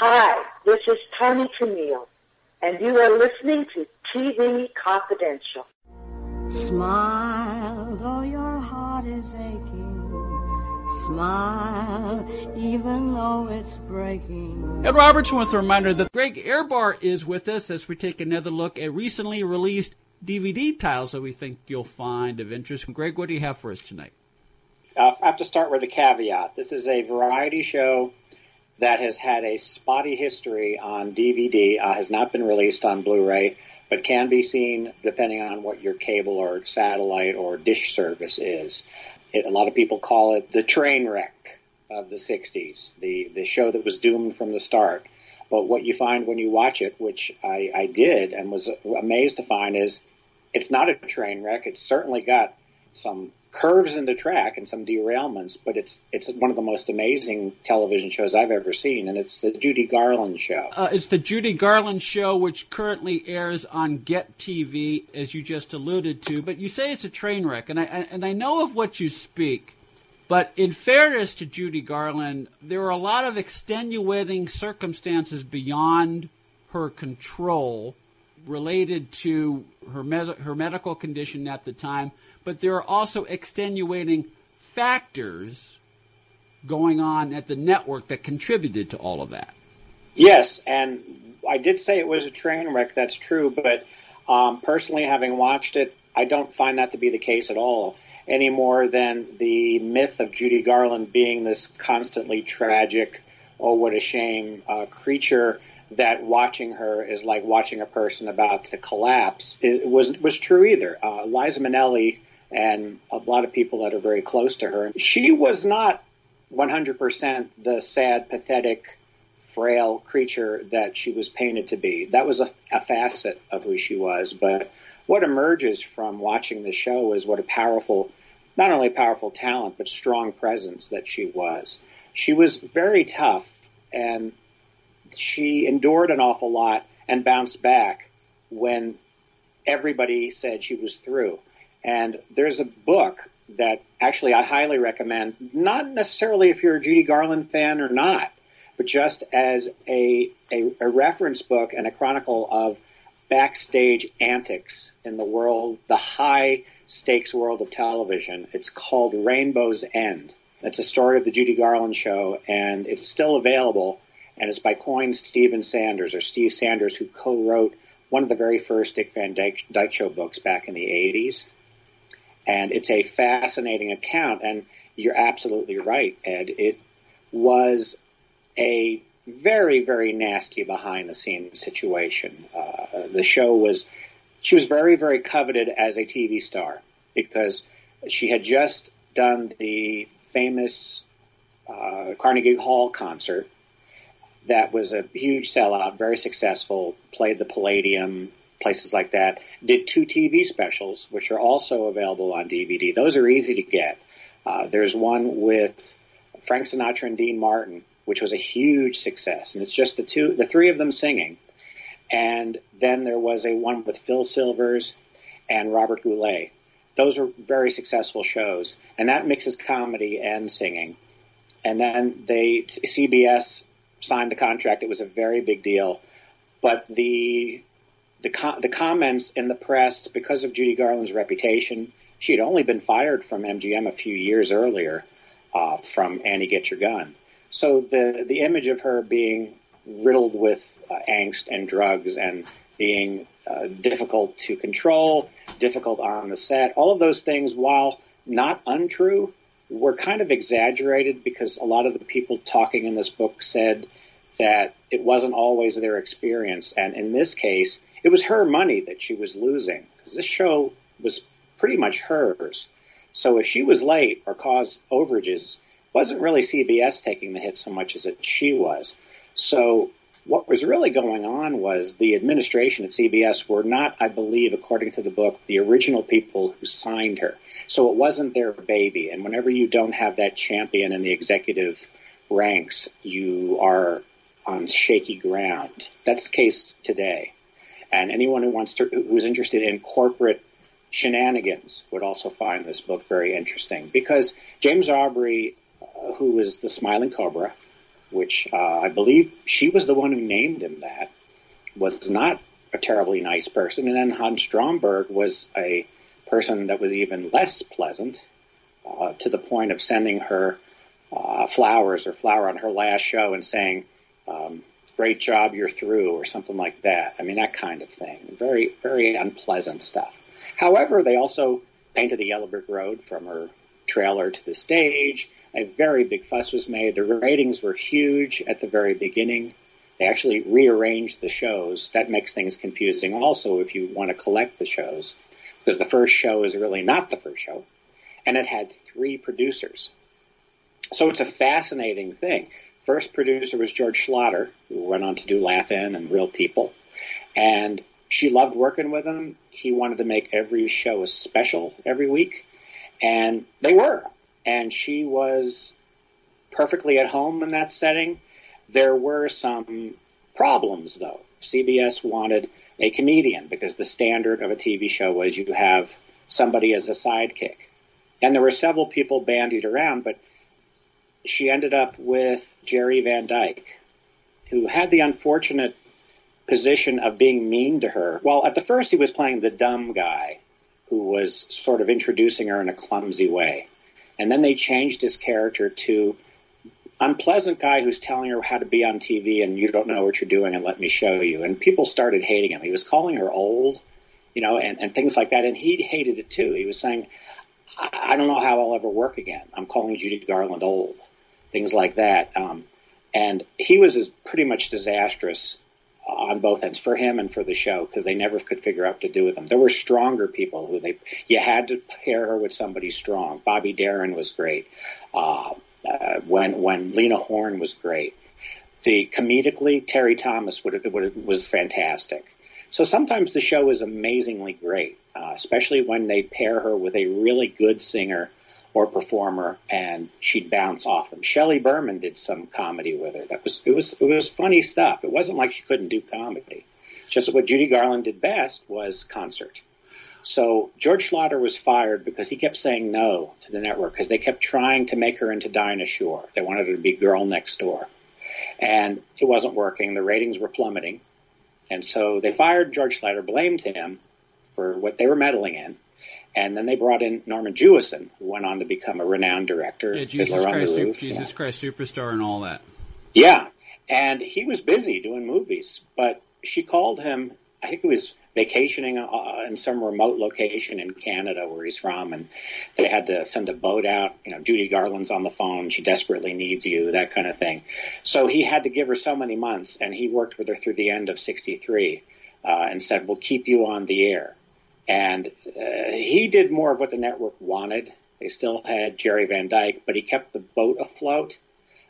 Hi, this is Tony Camille, and you are listening to TV Confidential. Smile, though your heart is aching. Smile, even though it's breaking. Ed Robertson with a reminder that Greg Ehrbar is with us as we take another look at recently released DVD titles that we think you'll find of interest. Greg, what do you have for us tonight? Uh, I have to start with a caveat. This is a variety show that has had a spotty history on DVD, uh, has not been released on Blu-ray, but can be seen depending on what your cable or satellite or dish service is. It, a lot of people call it the train wreck of the 60s, the, the show that was doomed from the start. But what you find when you watch it, which I, I did and was amazed to find, is it's not a train wreck. It's certainly got some curves in the track and some derailments, but it's it's one of the most amazing television shows I've ever seen, and it's the Judy Garland show. Uh, it's the Judy Garland show, which currently airs on Get TV, as you just alluded to. But you say it's a train wreck, and I and I know of what you speak. But in fairness to Judy Garland, there were a lot of extenuating circumstances beyond her control related to her med- her medical condition at the time but there are also extenuating factors going on at the network that contributed to all of that. Yes, and I did say it was a train wreck. That's true, but um, personally, having watched it, I don't find that to be the case at all. Any more than the myth of Judy Garland being this constantly tragic, oh what a shame uh, creature that watching her is like watching a person about to collapse it was was true either. Uh, Liza Minnelli and a lot of people that are very close to her. She was not 100% the sad, pathetic, frail creature that she was painted to be. That was a, a facet of who she was. But what emerges from watching the show is what a powerful, not only powerful talent, but strong presence that she was. She was very tough and she endured an awful lot and bounced back when everybody said she was through. And there's a book that actually I highly recommend, not necessarily if you're a Judy Garland fan or not, but just as a, a, a reference book and a chronicle of backstage antics in the world, the high stakes world of television. It's called Rainbow's End. It's a story of the Judy Garland show, and it's still available. And it's by Coyne Steven Sanders, or Steve Sanders, who co-wrote one of the very first Dick Van Dyke, Dyke Show books back in the 80s. And it's a fascinating account. And you're absolutely right, Ed. It was a very, very nasty behind the scenes situation. Uh, the show was, she was very, very coveted as a TV star because she had just done the famous uh, Carnegie Hall concert that was a huge sellout, very successful, played the Palladium, places like that, did two TV specials, which are also available on DVD. Those are easy to get. Uh, there's one with Frank Sinatra and Dean Martin, which was a huge success, and it's just the two, the three of them singing. And then there was a one with Phil Silvers and Robert Goulet. Those were very successful shows, and that mixes comedy and singing. And then they CBS signed the contract. It was a very big deal, but the the, the comments in the press because of Judy Garland's reputation. She had only been fired from MGM a few years earlier uh, from Annie Get Your Gun. So the the image of her being riddled with uh, angst and drugs and being uh, difficult to control, difficult on the set, all of those things, while not untrue, were kind of exaggerated because a lot of the people talking in this book said that it wasn't always their experience. And in this case, it was her money that she was losing because this show was pretty much hers. So if she was late or caused overages, it wasn't really CBS taking the hit so much as it she was. So what was really going on was the administration at CBS were not, I believe, according to the book, the original people who signed her. So it wasn't their baby. And whenever you don't have that champion in the executive ranks, you are on shaky ground. That's the case today. And anyone who wants to, who's interested in corporate shenanigans would also find this book very interesting because James Aubrey, uh, who was the Smiling Cobra, which uh, I believe she was the one who named him that, was not a terribly nice person. And then Hunt Stromberg was a person that was even less pleasant, uh, to the point of sending her uh, flowers or flower on her last show and saying, um, "Great job, you're through," or something like that. I mean, that kind of thing. Very, very unpleasant stuff. However, they also painted the yellow brick road from her trailer to the stage. A very big fuss was made. The ratings were huge at the very beginning. They actually rearranged the shows. That makes things confusing also if you want to collect the shows, because the first show is really not the first show. And it had three producers. So it's a fascinating thing. First producer was George Schlatter, who went on to do Laugh-In and Real People. And she loved working with him. He wanted to make every show a special every week. And they were. And she was perfectly at home in that setting. There were some problems though. CBS wanted a comedian because the standard of a TV show was you have somebody as a sidekick. And there were several people bandied around, but she ended up with Jerry Van Dyke, who had the unfortunate position of being mean to her. Well, at the first he was playing the dumb guy who was sort of introducing her in a clumsy way. And then they changed his character to unpleasant guy who's telling her how to be on TV and you don't know what you're doing and let me show you. And people started hating him. He was calling her old, you know, and, and things like that. And he hated it too. He was saying, I, I don't know how I'll ever work again. I'm calling Judy Garland old, things like that. Um, and he was as pretty much disastrous on both ends for him and for the show because they never could figure out to do with him. There were stronger people who they you had to pair her with somebody strong. Bobby Darin was great. Uh, uh, when when Lena Horne was great. The comedically Terry Thomas would have, would have, was fantastic. So sometimes the show is amazingly great, uh, especially when they pair her with a really good singer or performer, and she'd bounce off them. Shelley Berman did some comedy with her. That was it was it was funny stuff. It wasn't like she couldn't do comedy. Just what Judy Garland did best was concert. So George Schlatter was fired because he kept saying no to the network because they kept trying to make her into Dinah Shore. They wanted her to be girl next door. And it wasn't working. The ratings were plummeting. And so they fired George Schlatter, blamed him for what they were meddling in. And then they brought in Norman Jewison, who went on to become a renowned director. Yeah, Jesus, Christ, Roof, Jesus Christ Superstar and all that. Yeah. And he was busy doing movies, but she called him, I think it was vacationing uh, in some remote location in Canada where he's from, and they had to send a boat out. You know, Judy Garland's on the phone; she desperately needs you, that kind of thing. So he had to give her so many months, and he worked with her through the end of '63, uh, and said, "We'll keep you on the air." And uh, he did more of what the network wanted. They still had Jerry Van Dyke, but he kept the boat afloat.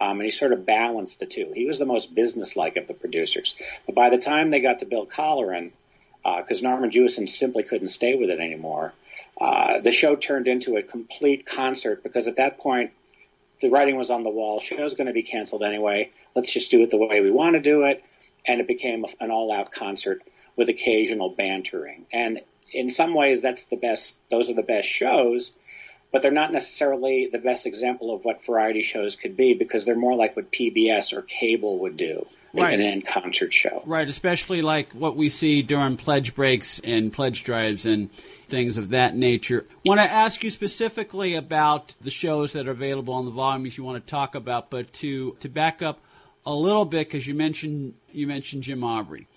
Um, and he sort of balanced the two. He was the most businesslike of the producers. But by the time they got to Bill Colleran, because uh, Norman Jewison simply couldn't stay with it anymore. Uh, the show turned into a complete concert because at that point the writing was on the wall. Show's going to be canceled anyway. Let's just do it the way we want to do it, and it became an all-out concert with occasional bantering. And in some ways, that's the best. Those are the best shows but they're not necessarily the best example of what variety shows could be because they're more like what PBS or cable would do. Right. An end concert show. Right, especially like what we see during pledge breaks and pledge drives and things of that nature. Want to ask you specifically about the shows that are available on the volumes you want to talk about, but to to back up a little bit because you mentioned you mentioned Jim Aubrey.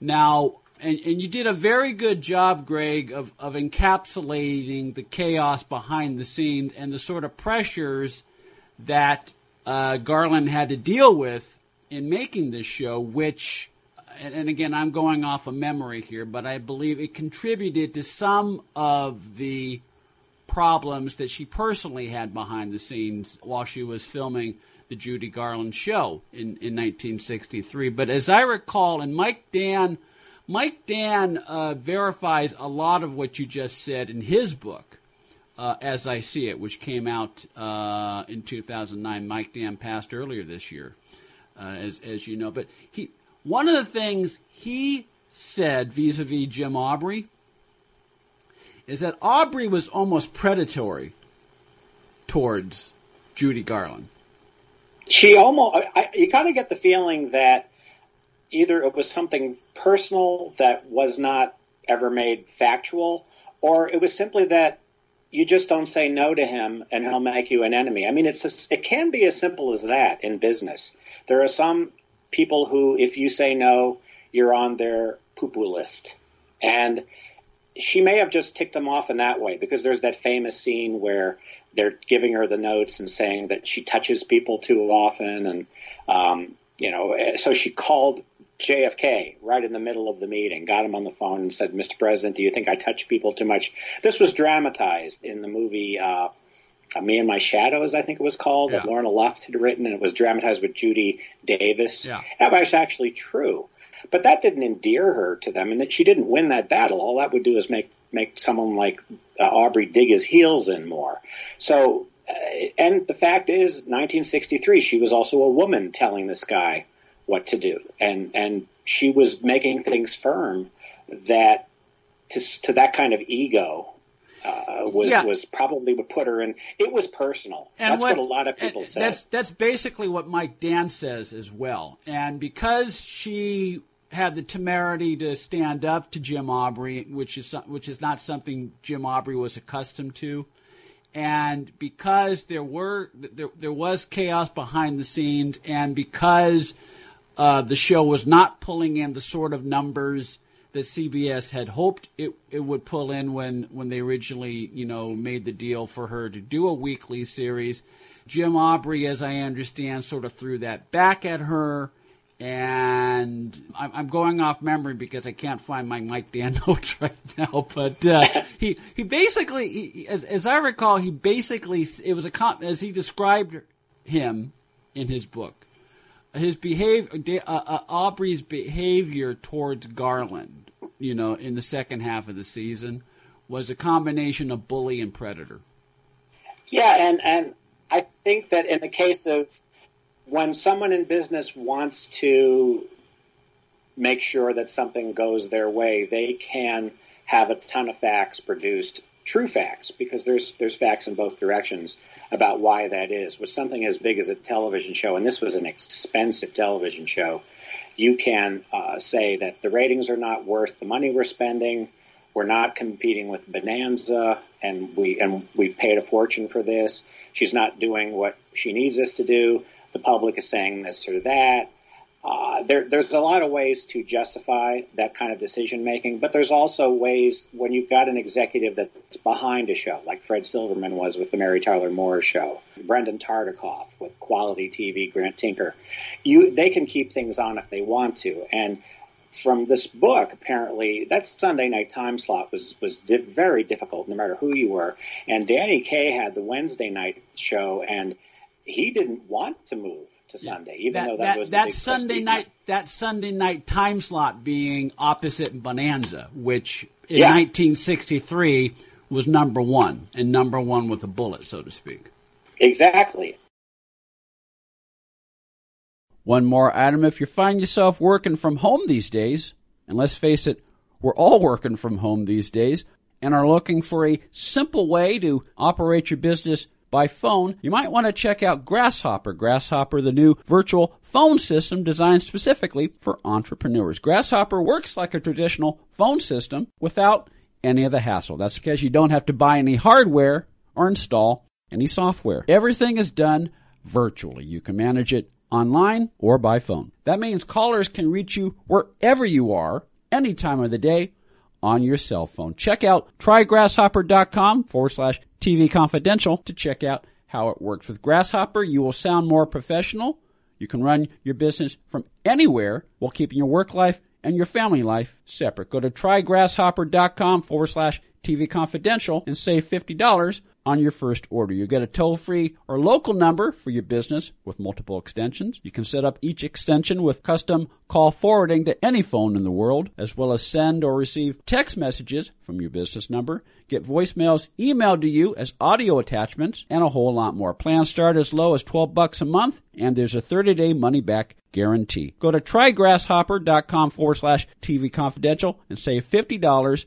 Now, and, and you did a very good job, Greg, of, of encapsulating the chaos behind the scenes and the sort of pressures that uh, Garland had to deal with in making this show, which, and, and again, I'm going off of memory here, but I believe it contributed to some of the problems that she personally had behind the scenes while she was filming the Judy Garland show in, in 1963. But as I recall, and Mike Dann Mike Dann uh, verifies a lot of what you just said in his book, uh, As I See It, which came out uh, in 2009. Mike Dann passed earlier this year, uh, as, as you know. But he, one of the things he said vis a vis Jim Aubrey is that Aubrey was almost predatory towards Judy Garland. She almost, I, you kind of get the feeling that either it was something personal that was not ever made factual, or it was simply that you just don't say no to him and he'll make you an enemy. I mean, it's a, it can be as simple as that in business. There are some people who, if you say no, you're on their poo-poo list. And she may have just ticked them off in that way because there's that famous scene where they're giving her the notes and saying that she touches people too often and um, you know so she called JFK right in the middle of the meeting, got him on the phone and said, Mr. President, do you think I touch people too much? This was dramatized in the movie, uh, Me and My Shadows, I think it was called, Yeah. that Lorna Luft had written, and it was dramatized with Judy Davis. Yeah. That was actually true. But that didn't endear her to them, and that she didn't win that battle. All that would do is make, make someone like uh, Aubrey dig his heels in more. So, uh, and the fact is, 1963, she was also a woman telling this guy what to do, and and she was making things firm that to to that kind of ego uh, was Yeah. was probably would put her in. It was personal. that's what, a lot of people say. That's that's basically what Mike Dann says as well. And because she had the temerity to stand up to Jim Aubrey, which is which is not something Jim Aubrey was accustomed to, and because there were there there was chaos behind the scenes, and because uh, the show was not pulling in the sort of numbers that CBS had hoped it, it would pull in when, when they originally, you know, made the deal for her to do a weekly series. Jim Aubrey, as I understand, sort of threw that back at her. And I'm, going off memory because I can't find my Mike Dann notes right now. But uh, he he basically, he, as as I recall, he basically it was a as he described him in his book his behavior, uh, uh, Aubrey's behavior towards Garland, you know, in the second half of the season, was a combination of bully and predator. Yeah, and and I think that in the case of when someone in business wants to make sure that something goes their way, they can have a ton of facts produced, true facts, because there's there's facts in both directions about why that is. With something as big as a television show, and this was an expensive television show, you can uh, say that the ratings are not worth the money we're spending. We're not competing with Bonanza, and we and we've paid a fortune for this. She's not doing what she needs us to do. The public is saying this or that. Uh, there, there's a lot of ways to justify that kind of decision making, but there's also ways when you've got an executive that's behind a show, like Fred Silverman was with the Mary Tyler Moore show, Brandon Tartikoff with Quality TV, Grant Tinker. You, they can keep things on if they want to, and from this book, apparently that Sunday night time slot was was di- very difficult, no matter who you were. And Danny Kaye had the Wednesday night show, and he didn't want to move to Sunday, even That though that, that, was that Sunday night that Sunday night time slot being opposite Bonanza, which in Yeah. 1963 was number one, and number one with a bullet, so to speak. Exactly. One more, Adam. If you find yourself working from home these days, and let's face it, we're all working from home these days, and are looking for a simple way to operate your business by phone, you might want to check out Grasshopper. Grasshopper, the new virtual phone system designed specifically for entrepreneurs. Grasshopper works like a traditional phone system without any of the hassle. That's because you don't have to buy any hardware or install any software. Everything is done virtually. You can manage it online or by phone. That means callers can reach you wherever you are, any time of the day, on your cell phone. Check out trygrasshopper.com forward slash TV confidential to check out how it works. With Grasshopper, you will sound more professional. You can run your business from anywhere while keeping your work life and your family life separate. Go to trygrasshopper.com forward slash TV confidential and save $50 on your first order. You get a toll free or local number for your business with multiple extensions. You can set up each extension with custom call forwarding to any phone in the world, as well as send or receive text messages from your business number. Get voicemails emailed to you as audio attachments and a whole lot more. Plans start as low as 12 bucks a month and there's a 30 day money back guarantee. Go to trygrasshopper.com forward slash TV confidential and save $50